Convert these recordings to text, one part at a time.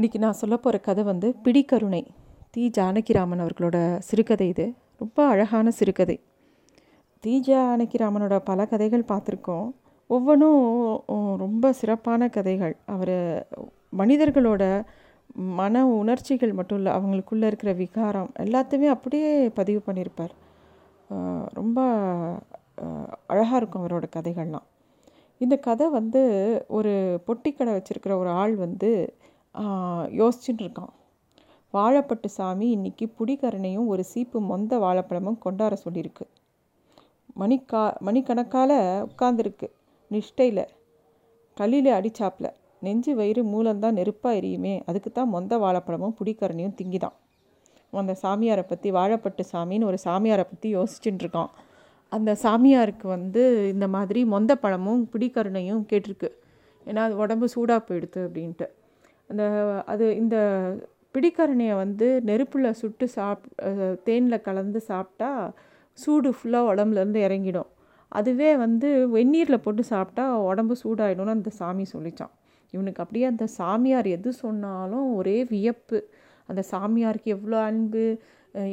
இன்றைக்கி நான் சொல்ல போகிற கதை வந்து பிடிக்கருணை தி. ஜானகிராமன் அவர்களோட சிறுகதை இது. ரொம்ப அழகான சிறுகதை. தி. ஜானகிராமனோட பல கதைகள் பார்த்துருக்கோம். ஒவ்வொன்றும் ரொம்ப சிறப்பான கதைகள். அவர் மனிதர்களோட மன உணர்ச்சிகள் மட்டும் இல்லை அவங்களுக்குள்ளே இருக்கிற விகாரம் எல்லாத்தையுமே அப்படியே பதிவு பண்ணியிருப்பார். ரொம்ப அழகாக இருக்கும் அவரோட கதைகள்லாம். இந்த கதை வந்து ஒரு பொட்டிக்கடை வச்சுருக்கிற ஒரு ஆள் வந்து யோசிச்சுட்டு இருக்கான் வாழைப்பட்டு சாமி இன்றைக்கி புடிகரணையும் ஒரு சீப்பு மொந்த வாழைப்பழமும் கொண்டாட சொல்லியிருக்கு. மணிக்கா மணிக்கணக்கால் உட்காந்துருக்கு நிஷ்டையில் களியில் அடிச்சாப்பில் நெஞ்சு வயிறு மூலம்தான் நெருப்பாக எரியுமே அதுக்கு தான் மொந்த வாழைப்பழமும் புடிக்கரணியும் திங்கிதான். அந்த சாமியாரை பற்றி வாழைப்பட்டு சாமின்னு ஒரு சாமியாரை பற்றி யோசிச்சுட்டு இருக்கான் அந்த சாமியாருக்கு வந்து இந்த மாதிரி மொந்த பழமும் பிடிக்கருணையும் கேட்டிருக்கு. ஏன்னா அது உடம்பு சூடாக போயிடுது அப்படின்ட்டு. அந்த அது இந்த பிடிக்கரணையை வந்து நெருப்பில் சுட்டு சாப் தேனில் கலந்து சாப்பிட்டா சூடு ஃபுல்லாக உடம்புலேருந்து இறங்கிடும். அதுவே வந்து வெந்நீரில் போட்டு சாப்பிட்டா உடம்பு சூடாயிடும்னு அந்த சாமி சொல்லிச்சான். இவனுக்கு அப்படியே அந்த சாமியார் எது சொன்னாலும் ஒரே வியப்பு. அந்த சாமியாருக்கு எவ்வளோ அன்பு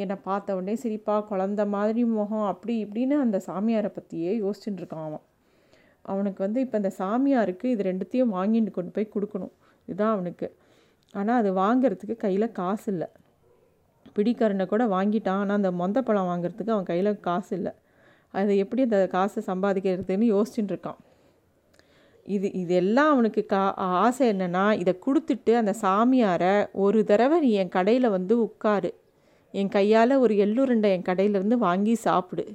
என்னை பார்த்த உடனே சிரிப்பா குழந்த மாதிரி முகம் அப்படி இப்படின்னு அந்த சாமியாரை பற்றியே யோசிச்சுட்டு இருக்கான் அவன். அவனுக்கு வந்து இப்போ இந்த சாமியாருக்கு இது ரெண்டுத்தையும் வாங்கிட்டு கொண்டு போய் கொடுக்கணும். இதுதான் அவனுக்கு. ஆனால் அது வாங்கிறதுக்கு கையில் காசு இல்லை. பிடிக்கரனை கூட வாங்கிட்டான். ஆனால் அந்த மொந்த பழம் வாங்கிறதுக்கு அவன் கையில் காசு இல்லை. அதை எப்படி அந்த காசை சம்பாதிக்கிறதுன்னு யோசிச்சுட்டு இருக்கான் இது இதெல்லாம் அவனுக்கு கா ஆசை என்னென்னா இதை கொடுத்துட்டு அந்த சாமியாரை ஒரு தடவை நீ என் கடையில் வந்து உட்காரு. என் கையால் ஒரு எள்ளுருண்டை என் கடையிலேருந்து வாங்கி சாப்பிடு.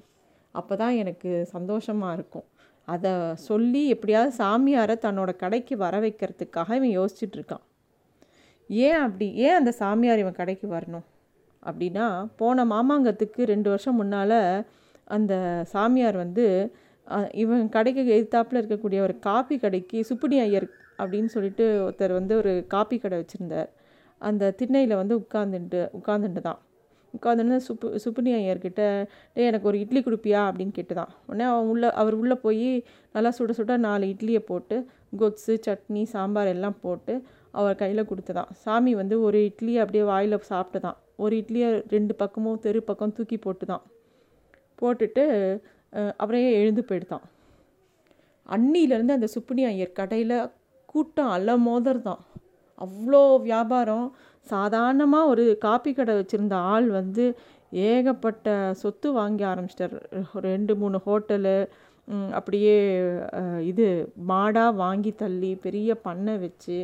அப்போ தான் எனக்கு சந்தோஷமாக இருக்கும். அதை சொல்லி எப்படியாவது சாமியாரை தன்னோட கடைக்கு வர வைக்கிறதுக்காக இவன் யோசிச்சுட்ருக்கான். ஏன் அப்படி ஏன் அந்த சாமியார் இவன் கடைக்கு வரணும்? அப்படின்னா போன மாமாங்கத்துக்கு ரெண்டு வருஷம் முன்னால் அந்த சாமியார் வந்து இவன் கடைக்கு எதிர்த்தாப்பில் இருக்கக்கூடிய ஒரு காப்பி கடைக்கு சுப்பினி ஐயர் அப்படின்னு சொல்லிட்டு ஒருத்தர் வந்து ஒரு காப்பி கடை வச்சுருந்தார். அந்த திண்ணையில் வந்து உட்காந்துட்டு உட்காந்துட்டு தான் உட்காந்துருந்து சுப்பு சுப்பினி ஐயர்கிட்ட டே எனக்கு ஒரு இட்லி கொடுப்பியா? அப்படின்னு கேட்டுதான். உடனே அவன் உள்ளே அவர் உள்ளே போய் நல்லா சுட சுட நாலு இட்லியை போட்டு கொத்ஸு சட்னி சாம்பார் எல்லாம் போட்டு அவர் கையில் கொடுத்ததான். சாமி வந்து ஒரு இட்லி அப்படியே வாயில் சாப்பிட்டு தான் ஒரு இட்லியை ரெண்டு பக்கமும் தெரு பக்கம் தூக்கி போட்டு தான் போட்டுட்டு அவரையே எழுந்து போயிடுதான். அன்னியிலேருந்து அந்த சுப்பினி ஐயர் கடையில் கூட்டம் அல்ல மோதர் தான் அவ்வளோ வியாபாரம். சாதாரணமாக ஒரு காப்பி கடை வச்சுருந்த ஆள் வந்து ஏகப்பட்ட சொத்து வாங்கி ஆரம்பிச்சிட்டார். ரெண்டு மூணு ஹோட்டலு அப்படியே இது மாடாக வாங்கி தள்ளி பெரிய பண்ணை வச்சு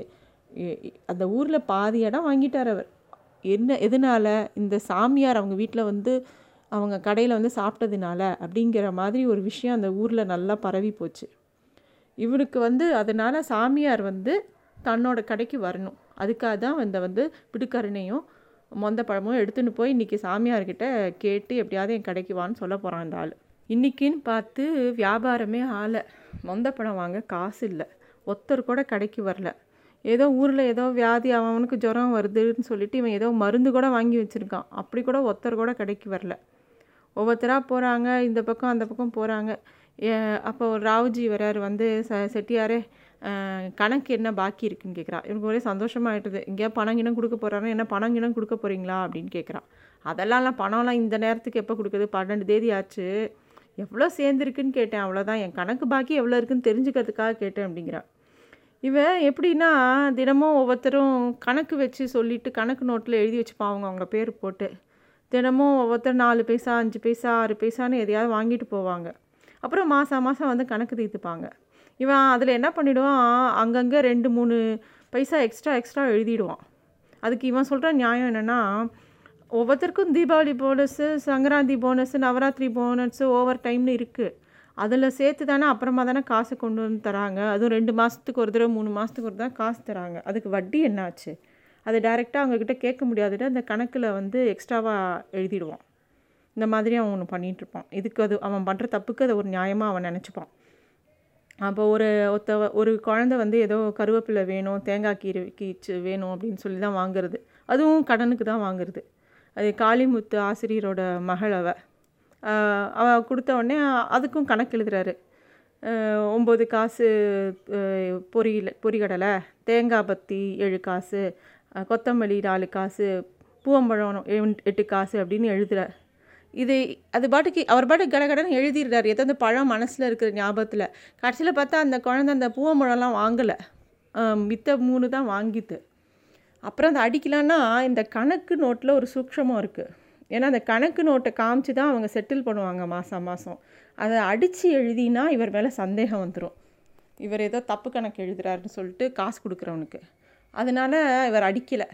அந்த ஊரில் பாதி இடம் வாங்கிட்டார் அவர். என்ன எதனால்? இந்த சாமியார் அவங்க வீட்டில் வந்து அவங்க கடையில் வந்து சாப்பிட்டதுனால அப்படிங்கிற மாதிரி ஒரு விஷயம் அந்த ஊரில் நல்லா பரவி போச்சு. இவனுக்கு வந்து அதனால் சாமியார் வந்து தன்னோட கடைக்கு வரணும். அதுக்காக தான் இந்த வந்து பிடுக்கருணையும் மொந்த பழமும் எடுத்துன்னு போய் இன்றைக்கி சாமியார்கிட்ட கேட்டு எப்படியாவது என் கடைக்கு வான்னு சொல்ல போகிறான் இந்த ஆள். இன்றைக்கின்னு பார்த்து வியாபாரமே ஆலை மொந்த பழம் வாங்க காசு இல்லை. ஒருத்தர் கூட கடைக்கு வரல. ஏதோ ஊரில் ஏதோ வியாதி அவனுக்கு ஜுரம் வருதுன்னு சொல்லிட்டு இவன் ஏதோ மருந்து கூட வாங்கி வச்சுருக்கான். அப்படி கூட ஒருத்தர் கூட கடைக்கு வரல. ஒவ்வொருத்தராக போகிறாங்க இந்த பக்கம் அந்த பக்கம் போகிறாங்க அப்போ ராவுஜி வரார் வந்து ச செட்டியாரே கணக்கு என்ன பாக்கி இருக்குன்னு கேட்குறா இவனுக்கு ஒரே சந்தோஷமாகிட்டது எங்கேயா பணம் கிணம் கொடுக்க போகிறாரு என்ன பணம் கிணம் கொடுக்க போகிறீங்களா அப்படின்னு கேட்குறான் அதெல்லாம்லாம் பணம்லாம் இந்த நேரத்துக்கு எப்போ கொடுக்குது? பன்னெண்டு தேதி ஆச்சு. எவ்வளோ சேர்ந்துருக்குன்னு கேட்டேன் அவ்வளோதான் என் கணக்கு பாக்கி எவ்வளோ இருக்குன்னு தெரிஞ்சுக்கிறதுக்காக கேட்டேன் அப்படிங்கிறா. இவன் எப்படின்னா தினமும் ஒவ்வொருத்தரும் கணக்கு வச்சு சொல்லிவிட்டு கணக்கு நோட்டில் எழுதி வச்சுப்பான் அவங்க அவங்க பேர் போட்டு. தினமும் ஒவ்வொருத்தர் நாலு பைசா அஞ்சு பைசா ஆறு பைசான்னு எதையாவது வாங்கிட்டு போவாங்க. அப்புறம் மாதம் மாதம் வந்து கணக்கு தீர்த்துப்பாங்க. இவன் அதில் என்ன பண்ணிவிடுவான் அங்கங்கே ரெண்டு மூணு பைசா எக்ஸ்ட்ரா எக்ஸ்ட்ரா எழுதிடுவான். அதுக்கு இவன் சொல்கிற நியாயம் என்னென்னா ஒவ்வொருத்தருக்கும் Deepavali bonus Sankranti bonus Navaratri bonus over டைம்னு இருக்குது அதில் சேர்த்து தானே அப்புறமா தானே காசு கொண்டு வந்து தராங்க. அதுவும் ரெண்டு மாதத்துக்கு ஒரு தடவை மூணு மாதத்துக்கு ஒரு தான் காசு தராங்க. அதுக்கு வட்டி என்னாச்சு? அதை டைரெக்டாக அவங்கக்கிட்ட கேட்க முடியாதுட்டு அந்த கணக்கில் வந்து எக்ஸ்ட்ராவாக எழுதிடுவான். இந்த மாதிரி அவன் ஒன்று பண்ணிகிட்ருப்பான் இதுக்கு அது அவன் பண்ணுற தப்புக்கு அதை ஒரு நியாயமாக அவன் நினச்சிப்பான். அப்போ ஒரு ஒத்த ஒரு குழந்த வந்து ஏதோ கருவேப்பிலை வேணும் தேங்காய் கீரை கீச்சு வேணும் அப்படின்னு சொல்லி தான் வாங்குறது. அதுவும் கடனுக்கு தான் வாங்குறது. அது காளிமுத்து ஆசிரியரோட மகள் அவ. அவள் கொடுத்த உடனே அதுக்கும் கணக்கு எழுதுறாரு. ஒம்பது காசு பொரியல பொரிகடலை தேங்காய் பத்தி ஏழு காசு கொத்தமல்லி நாலு காசு பூவம்பழம் எட்டு காசு அப்படின்னு எழுதுகிறார் இது அது பாட்டுக்கு அவர் பாட்டுக்கு கடகடன்னு எழுதிடுறாரு. ஏதோ அந்த பழம் மனசில் இருக்கிற ஞாபகத்தில். கடைசியில் பார்த்தா அந்த குழந்தை அந்த பூவம்பழம்லாம் வாங்கலை. மித்த மூணு தான் வாங்கித்து அப்புறம் அதை அடிக்கலான்னா இந்த கணக்கு நோட்டில் ஒரு சூக்ஷமாக இருக்குது ஏன்னா அந்த கணக்கு நோட்டை காமிச்சு தான் அவங்க செட்டில் பண்ணுவாங்க மாதம் மாதம் அதை அடித்து எழுதினா இவர் மேலே சந்தேகம் வந்துடும் இவர் ஏதோ தப்பு கணக்கு எழுதுறாருன்னு சொல்லிட்டு காசு கொடுக்குறவனுக்கு. அதனால இவர் அடிக்கலை.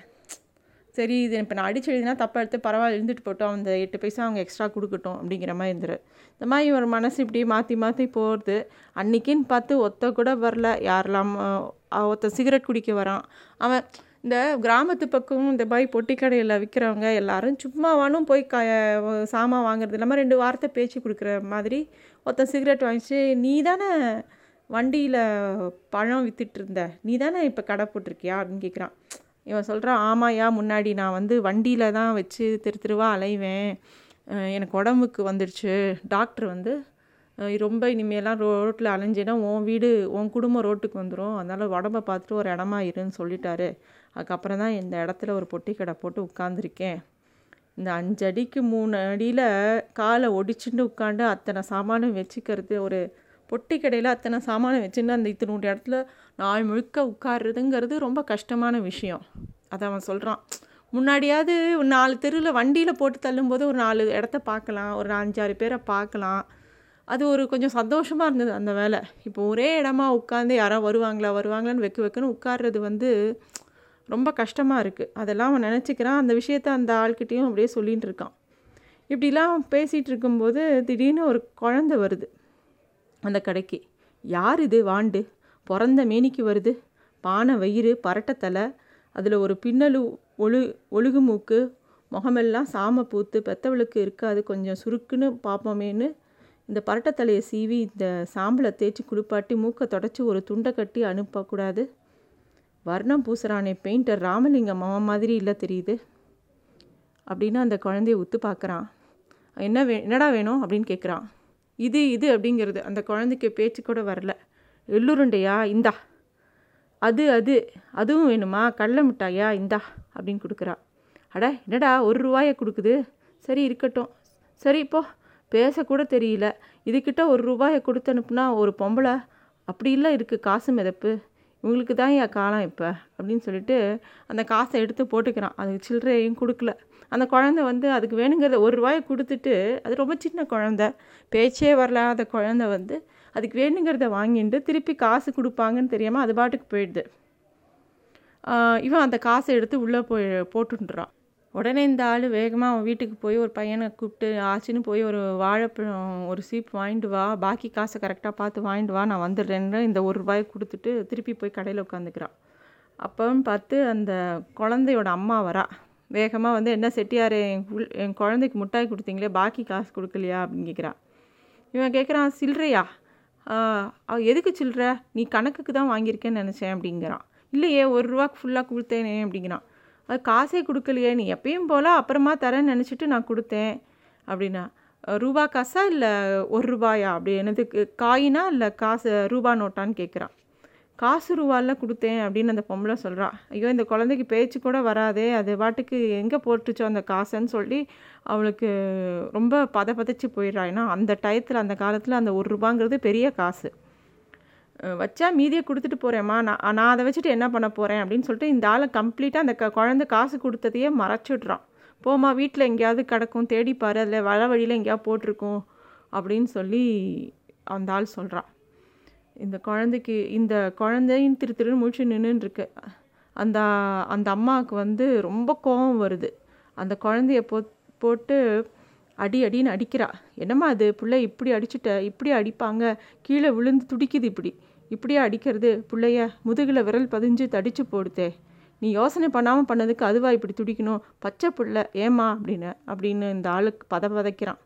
சரி இது இப்போ நான் அடிச்சு எழுதினா தப்பாக எடுத்து பரவாயில்ல இருந்துட்டு போட்டோம். அந்த எட்டு பைசா அவங்க எக்ஸ்ட்ரா கொடுக்கட்டும் அப்படிங்கிற மாதிரி இருந்துரு. இந்த மாதிரி இவர் மனசு இப்படி மாற்றி மாற்றி போகிறது அன்னைக்குன்னு பார்த்து ஒத்த கூட வரல. யாரெல்லாம் ஒத்த ஒருத்தன் சிகரெட் குடிக்க வரான். அவன் இந்த கிராமத்து பக்கம் இந்த மாதிரி பொட்டி கடையில் விற்கிறவங்க எல்லாரும் சும்மாவானும் போய் க சாமான் வாங்குறது இல்லாமல் ரெண்டு வாரத்தை பேச்சு கொடுக்குற மாதிரி ஒருத்தன் சிகரெட் வாங்கிச்சு. நீ தானே வண்டியில் பழம் வித்துட்டு இருந்த? நீ தானே இப்போ கடை போட்டிருக்கியா? அப்படின்னு கேட்குறான் இவன் சொல்கிறான் ஆமாயா முன்னாடி நான் வந்து வண்டியில் தான் வச்சு திரு திருவா அலைவேன். எனக்கு உடம்புக்கு வந்துடுச்சு டாக்டர் வந்து ரொம்ப இனிமேலாம் ரோட்டில் அலைஞ்சேன்னா உன் வீடு உன் குடும்பம் ரோட்டுக்கு வந்துடும் அதனால் உடம்ப பார்த்துட்டு ஒரு இடமா இருன்னு சொல்லிட்டாரு. அதுக்கப்புறம் தான் இந்த இடத்துல ஒரு பொட்டி கடை போட்டு உட்காந்துருக்கேன் இந்த அஞ்சடிக்கு மூணு அடியில் காலை ஒடிச்சுட்டு உட்காந்து அத்தனை சாமானும் வச்சுக்கிறது ஒரு பொட்டி கடையில் அத்தனை சாமானை வச்சுன்னு அந்த இத்தினூண்டு இடத்துல நாள் முழுக்க உட்காருறதுங்கிறது ரொம்ப கஷ்டமான விஷயம். அதை அவன் சொல்கிறான் முன்னாடியாவது ஒரு நாலு தெருவில் வண்டியில் போட்டு தள்ளும்போது ஒரு நாலு இடத்த பார்க்கலாம் ஒரு அஞ்சாறு பேரை பார்க்கலாம். அது ஒரு கொஞ்சம் சந்தோஷமாக இருந்தது அந்த வேலை. இப்போ ஒரே இடமா உட்காந்து யாரோ வருவாங்களா வருவாங்களான்னு வெக்கு வெக்குன்னு உட்கார்றது வந்து ரொம்ப கஷ்டமாக இருக்குது அதெல்லாம் அவன் நினச்சிக்கிறான். அந்த விஷயத்த அந்த ஆள்கிட்டேயும் அப்படியே சொல்லிகிட்டு இருக்கான். இப்படிலாம் பேசிகிட்டு இருக்கும்போது திடீர்னு ஒரு குழந்த வருது. அந்த கடைக்கு. யார் இது? வாண்டு. பிறந்த மேனிக்கு வருது. பானை வயிறு பரட்டத்தலை அதில் ஒரு பின்னலு ஒழு ஒழுகு மூக்கு. முகமெல்லாம் சாம பூத்து பெத்தவளுக்கு இருக்காது. கொஞ்சம் சுருக்குன்னு பார்ப்போமேன்னு இந்த பரட்டத்தலையை சீவி இந்த சாம்பலை தேய்ச்சி குளிப்பாட்டி மூக்கை தொடச்சி ஒரு துண்டை கட்டி அனுப்பக்கூடாது வர்ணம் பூசுகிறானே பெயிண்டர் ராமலிங்கம் அவன் மாதிரி இல்லை தெரியுது. அப்படின்னு அந்த குழந்தைய உத்து பார்க்குறான். என்ன வே என்னடா வேணும்? அப்படின்னு கேட்குறான் இது இது அப்படிங்கிறது. அந்த குழந்தைக்கு பேச்சு கூட வரல. எள்ளுருண்டையா? இந்தா. அது அது. அதுவும் வேணுமா? கடல மிட்டாயா? இந்தா அப்படின்னு கொடுக்குறா. அட என்னடா? ஒரு ரூபாயை கொடுக்குது? சரி இருக்கட்டும். சரி இப்போ பேசக்கூட தெரியல. இதுக்கிட்ட ஒரு ரூபாயை கொடுத்து அனுப்புனா ஒரு பொம்பளை அப்படிலாம் இருக்குது காசு மிதப்பு. இவங்களுக்கு தான் என் காலம் இப்போ? அப்படின்னு சொல்லிட்டு அந்த காசை எடுத்து போட்டுக்கிறான். அதுக்கு சில்லறையும் கொடுக்கல. அந்த குழந்தை வந்து அதுக்கு வேணுங்கிறத ஒரு ரூபாயை கொடுத்துட்டு அது ரொம்ப சின்ன குழந்தை. பேச்சே வரலாத குழந்தை வந்து அதுக்கு வேணுங்கிறத வாங்கிட்டு திருப்பி காசு கொடுப்பாங்கன்னு தெரியாமல் அது பாட்டுக்கு போயிடுது. இவன் அந்த காசை எடுத்து உள்ளே போய் போட்டுன்றான். உடனே இந்த ஆள் வேகமாக அவன் வீட்டுக்கு போய் ஒரு பையனை கூப்பிட்டு ஆச்சுன்னு போய் ஒரு வாழைப்பழம் ஒரு சீப் வாங்கிட்டு வா பாக்கி காசை கரெக்டாக பார்த்து வாங்கிட்டு வா நான் வந்துடுறேன்னு இந்த ஒரு ரூபாய் கொடுத்துட்டு திருப்பி போய் கடையில் உட்காந்துக்கிறான். அப்போன்னு பார்த்து அந்த குழந்தையோட அம்மா வரா. வேகமாக வந்து என்ன செட்டியார் என் உள் என் குழந்தைக்கு மிட்டாய் கொடுத்தீங்களே பாக்கி காசு கொடுக்கலையா? அப்படின்னு கேட்குறான் இவன் கேட்குறான் சில்லறையா எதுக்கு சில்லற நீ கணக்குக்கு தான் வாங்கியிருக்கேன்னு நினச்சேன் அப்படிங்கிறான். இல்லையே ஒரு ரூபாக்கு ஃபுல்லாக கொடுத்தேனே அப்படிங்கிறான். அது காசே கொடுக்கலையே நீ எப்பயும் போல் அப்புறமா தரேன்னு நினச்சிட்டு நான் கொடுத்தேன் அப்படின்னா. ரூபா காசா இல்லை ஒரு ரூபாயா? அப்படி என்னதுக்கு காயினா இல்லை காசு ரூபா நோட்டான்னு கேட்குறான் காசு ரூபால கொடுத்தேன் அப்படின்னு அந்த பொம்பளை சொல்கிறா ஐயோ இந்த குழந்தைக்கு பேச்சு கூட வராதே அது பாட்டுக்கு எங்கே போட்டுச்சோ அந்த காசுன்னு சொல்லி அவளுக்கு ரொம்ப பத பதச்சு போயிடுறா. ஏன்னா அந்த டயத்தில் அந்த காலத்தில் அந்த ஒரு ரூபாங்கிறது பெரிய காசு. வச்சா மீதியை கொடுத்துட்டு போகிறேம்மா நான் நான் அதை வச்சுட்டு என்ன பண்ண போகிறேன் அப்படின்னு சொல்லிட்டு இந்த ஆளை கம்ப்ளீட்டாக அந்த க குழந்தை காசு கொடுத்ததையே மறைச்சிடுறான். போம்மா வீட்டில் எங்கேயாவது கிடக்கும் தேடிப்பார். அதில் வர வழியில் எங்கேயாவது போட்டிருக்கும் அப்படின்னு சொல்லி அந்த ஆள் சொல்கிறான் இந்த குழந்தைக்கு இந்த குழந்தையும் திரு திருன்னு முழிச்சு நின்றுன்னு இருக்கு அந்த அந்த அம்மாவுக்கு வந்து ரொம்ப கோபம் வருது. அந்த குழந்தைய போ போட்டு அடி அடின்னு அடிக்கிறா. என்னம்மா அது பிள்ளை இப்படி அடிச்சுட்ட இப்படி அடிப்பாங்க? கீழே விழுந்து துடிக்குது இப்படி. இப்படியே அடிக்கிறது? பிள்ளைய முதுகில் விரல் பதிஞ்சு தடிச்சு போடுதே. நீ யோசனை பண்ணாமல் பண்ணதுக்கு அதுவா இப்படி துடிக்கணும்? பச்சை பிள்ளை ஏம்மா அப்படின்னு அப்படின்னு இந்த ஆளுக்கு பத பதைக்கிறான்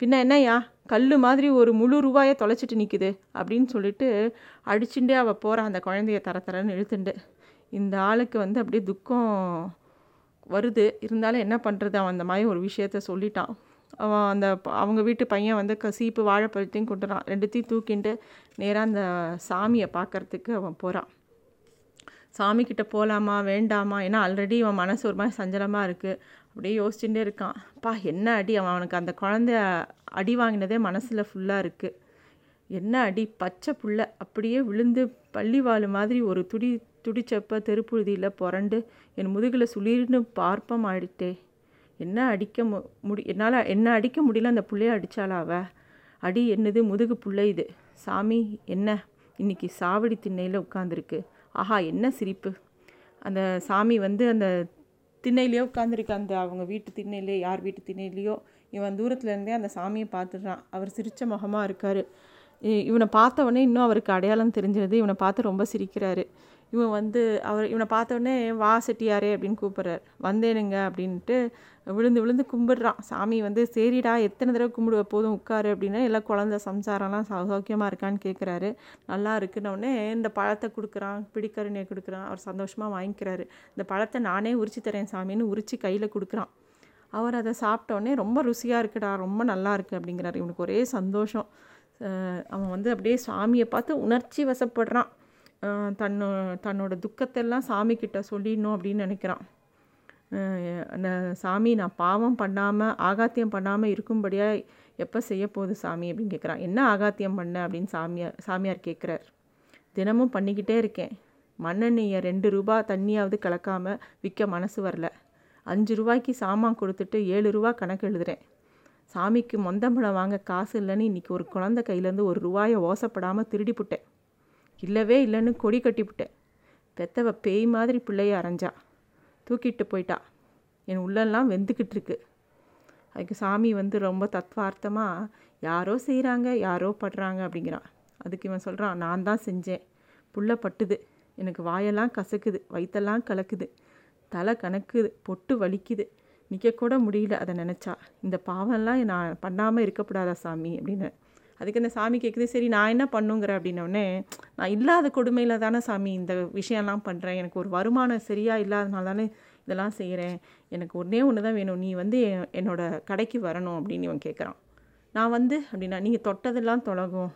பின்ன என்னய்யா? கல் மாதிரி ஒரு முழு ரூபாயை தொலைச்சிட்டு நிற்குது அப்படின்னு சொல்லிட்டு அடிச்சுட்டே அவள் போகிற அந்த குழந்தைய தர தரன்னு இழுத்துண்டு. இந்த ஆளுக்கு வந்து அப்படியே துக்கம் வருது. இருந்தாலும் என்ன பண்ணுறது அவன் அந்த மாதிரி ஒரு விஷயத்த சொல்லிட்டான். அவன் அந்த அவங்க வீட்டு பையன் வந்து க சீப்பு வாழைப்பழத்தையும் கொண்டுறான். ரெண்டுத்தையும் தூக்கிண்டு நேராக அந்த சாமியை பார்க்கறதுக்கு அவன் போகிறான் சாமிக்கிட்ட போகலாமா வேண்டாமா? ஏன்னா ஆல்ரெடி இவன் மனசு ஒரு மாதிரி சஞ்சலமாக இருக்குது அப்படியே யோசிச்சுட்டே இருக்கான். பா என்ன அடி? அவன் அவனுக்கு அந்த குழந்தைய அடி வாங்கினதே மனசில் ஃபுல்லாக இருக்குது என்ன அடி? பச்சை புள்ள. அப்படியே விழுந்து பள்ளிவாள் மாதிரி ஒரு துடி துடிச்சப்ப தெருப்புழுதியில் புரண்டு என் முதுகில் சுளிர்னு பார்ப்பம் ஆயிட்டே. என்ன அடிக்க மு முடி என்னால் என்ன அடிக்க முடியல அந்த புள்ளைய அடித்தாளா அவ? அடி என்னது? முதுகு புள்ள இது. சாமி என்ன? இன்னைக்கு சாவடி திண்ணையில் உட்காந்துருக்கு ஆஹா என்ன சிரிப்பு. அந்த சாமி வந்து அந்த திண்ணையிலையோ உட்காந்துருக்கு அந்த அவங்க வீட்டு திண்ணையிலே யார் வீட்டு திண்ணையிலையோ இவன் தூரத்துலேருந்தே அந்த சாமியை பார்த்துடுறான். அவர் சிரித்த முகமாக இருக்கார். இவனை பார்த்த உடனே இன்னும் அவருக்கு அடையாளம் தெரிஞ்சிருது. இவனை பார்த்து ரொம்ப சிரிக்கிறாரு. இவன் வந்து அவர் இவனை பார்த்தோடனே வா செட்டியாரே அப்படின்னு கூப்பிட்றாரு. வந்தேனுங்க அப்படின்ட்டு விழுந்து விழுந்து கும்பிடுறான். சாமி வந்து சரிடா எத்தனை தடவை கும்பிடுவ? போதும் உட்காரு அப்படின்னா எல்லாம் குழந்த சம்சாரம்லாம் சௌக்கியமாக இருக்கான்னு கேட்குறாரு நல்லா இருக்குன்னொடனே இந்த பழத்தை கொடுக்குறான் பிடிக்கருணையை கொடுக்குறான். அவர் சந்தோஷமாக வாங்கிக்கிறாரு. இந்த பழத்தை நானே உரிச்சு தரேன் சாமின்னு உரிச்சு கையில் கொடுக்குறான். அவர் அதை சாப்பிட்டோடனே ரொம்ப ருசியாக இருக்குடா ரொம்ப நல்லா இருக்குது அப்படிங்கிறாரு. இவனுக்கு ஒரே சந்தோஷம். அவன் வந்து அப்படியே சாமியை பார்த்து உணர்ச்சி வசப்படுறான். தன்னோ தன்னோட துக்கத்தெல்லாம் சாமிக்கிட்ட சொல்லிடணும் அப்படின்னு நினைக்கிறான். சாமி நான் பாவம் பண்ணாமல் ஆகாத்தியம் பண்ணாமல் இருக்கும்படியாக எப்போ செய்ய போகுது சாமி அப்படின்னு கேட்குறான் என்ன ஆகாத்தியம் பண்ண? அப்படின்னு சாமியார் சாமியார் கேட்குறார் தினமும் பண்ணிக்கிட்டே இருக்கேன். மண்ணெண்ணெயை ரெண்டு ரூபா தண்ணியாவது கலக்காமல் விற்க மனசு வரல. அஞ்சு ரூபாய்க்கு சாமான் கொடுத்துட்டு ஏழு ரூபா கணக்கு எழுதுகிறேன் சாமிக்கு மொந்தம்பழம் வாங்க காசு இல்லைன்னு இன்றைக்கி ஒரு குழந்த கையிலேருந்து ஒரு ரூபாயை ஓசப்படாமல் திருடிப்புட்டேன் இல்லவே இல்லைன்னு கொடி கட்டிப்புட்டேன் பெத்தவ பேய் மாதிரி பிள்ளைய அரைஞ்சா. தூக்கிட்டு போயிட்டா. என் உள்ளெல்லாம் வெந்துக்கிட்டு இருக்கு. அதுக்கு சாமி வந்து ரொம்ப தத்வார்த்தமாக யாரோ செய்கிறாங்க யாரோ படுறாங்க அப்படிங்கிறான். அதுக்கு இவன் சொல்கிறான் நான் தான் செஞ்சேன். புள்ள பட்டுது. எனக்கு வாயெல்லாம் கசக்குது வயிற்றெல்லாம் கலக்குது. தலை கணக்குது பொட்டு வலிக்குது. நிற்கக்கூட முடியல அதை நினச்சா. இந்த பாவம்லாம் நான் பண்ணாமல் இருக்கக்கூடாதா சாமி? அப்படின்னு. அதுக்கு இந்த சாமி கேட்குது சரி நான் என்ன பண்ணுங்கிற? அப்படின்னோடனே நான் இல்லாத கொடுமையில் தானே சாமி இந்த விஷயம்லாம் பண்ணுறேன் எனக்கு ஒரு வருமானம் சரியாக இல்லாதனால தானே இதெல்லாம் செய்கிறேன் எனக்கு ஒன்றே ஒன்று தான் வேணும். நீ வந்து என்னோட கடைக்கு வரணும் அப்படின்னு இவன் கேட்குறான் நான் வந்து அப்படின்னா நீங்கள் தொட்டதெல்லாம் தொலகும்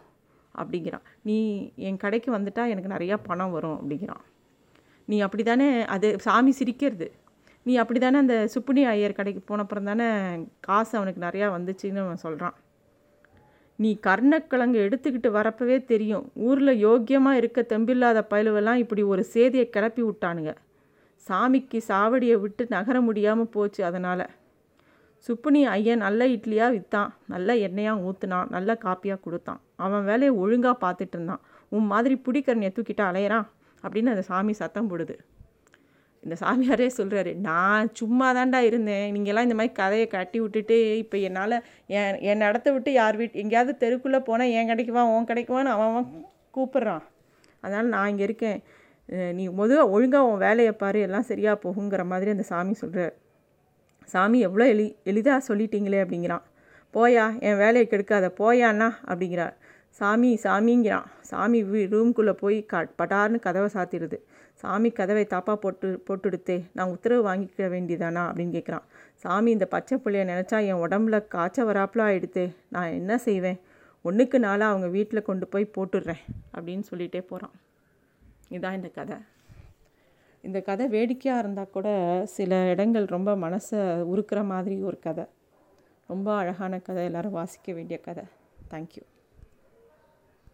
அப்படிங்கிறான். நீ என் கடைக்கு வந்துட்டால் எனக்கு நிறையா பணம் வரும் அப்படிங்கிறான். நீ அப்படி தானே அது சாமி சிரிக்கிறது. நீ அப்படி தானே அந்த சுப்புனி ஐயர் கடைக்கு போனப்புறம் தானே காசு அவனுக்கு நிறையா வந்துச்சுன்னு அவன் சொல்கிறான் நீ கர்ணக்கிழங்கு எடுத்துக்கிட்டு வரப்பவே தெரியும். ஊரில் யோக்கியமாக இருக்க தெம்பில்லாத பயலுவெல்லாம் இப்படி ஒரு சேதியை கிளப்பி விட்டானுங்க. சாமிக்கு சாவடியை விட்டு நகர முடியாமல் போச்சு அதனால். சுப்புனி ஐயன் நல்ல இட்லியாக விற்றான் நல்ல எண்ணெயாக ஊற்றுனான் நல்ல காப்பியாக கொடுத்தான். அவன் வேலையை ஒழுங்காக பார்த்துட்டு இருந்தான். உன் மாதிரி பிடிக்கிறனையை தூக்கிட்டு அலையிறான். அப்படின்னு அந்த சாமி சத்தம் போடுது. இந்த சாமியாரே சொல்கிறாரு நான் சும்மா தாண்டா இருந்தேன். நீங்கள்லாம் இந்த மாதிரி கதையை கட்டி விட்டுட்டு இப்போ என்னால் என் என் இடத்த விட்டு யார் வீட்டு எங்கேயாவது தெருக்குள்ளே போனால் என் கிடைக்குவான் உன் கிடைக்குவான்னு அவன் அவன் கூப்பிட்றான். அதனால் நான் இங்கே இருக்கேன். நீ முதல் ஒழுங்காக உன் வேலையை பாரு எல்லாம் சரியாக போகுங்கிற மாதிரி அந்த சாமி சொல்கிறார் சாமி எவ்வளோ எளி எளிதாக சொல்லிட்டீங்களே அப்படிங்கிறான். போயா என் வேலையை கெடுக்காத போயாண்ணா அப்படிங்கிறார். சாமி சாமிங்கிறான். சாமி ரூம்குள்ளே போய் க பட்டார்னு கதவை சாத்திடுது. சாமி கதவை தாப்பா போட்டு போட்டுடுத்தே நான் உத்தரவு வாங்கிக்க வேண்டியதானா அப்படின்னு கேட்குறான் சாமி இந்த பச்சை பிள்ளைய நினச்சா என் உடம்புல காய்ச்ச வராப்பில் ஆகிடுத்தே நான் என்ன செய்வேன்? ஒன்றுக்கு நாளாக அவங்க வீட்டில் கொண்டு போய் போட்டுடுறேன் அப்படின்னு சொல்லிகிட்டே போகிறான் இதுதான் இந்த கதை. இந்த கதை வேடிக்கையாக இருந்தால் கூட சில இடங்கள் ரொம்ப மனசை உருக்கிற மாதிரி ஒரு கதை. ரொம்ப அழகான கதை. எல்லோரும் வாசிக்க வேண்டிய கதை. தேங்க்யூ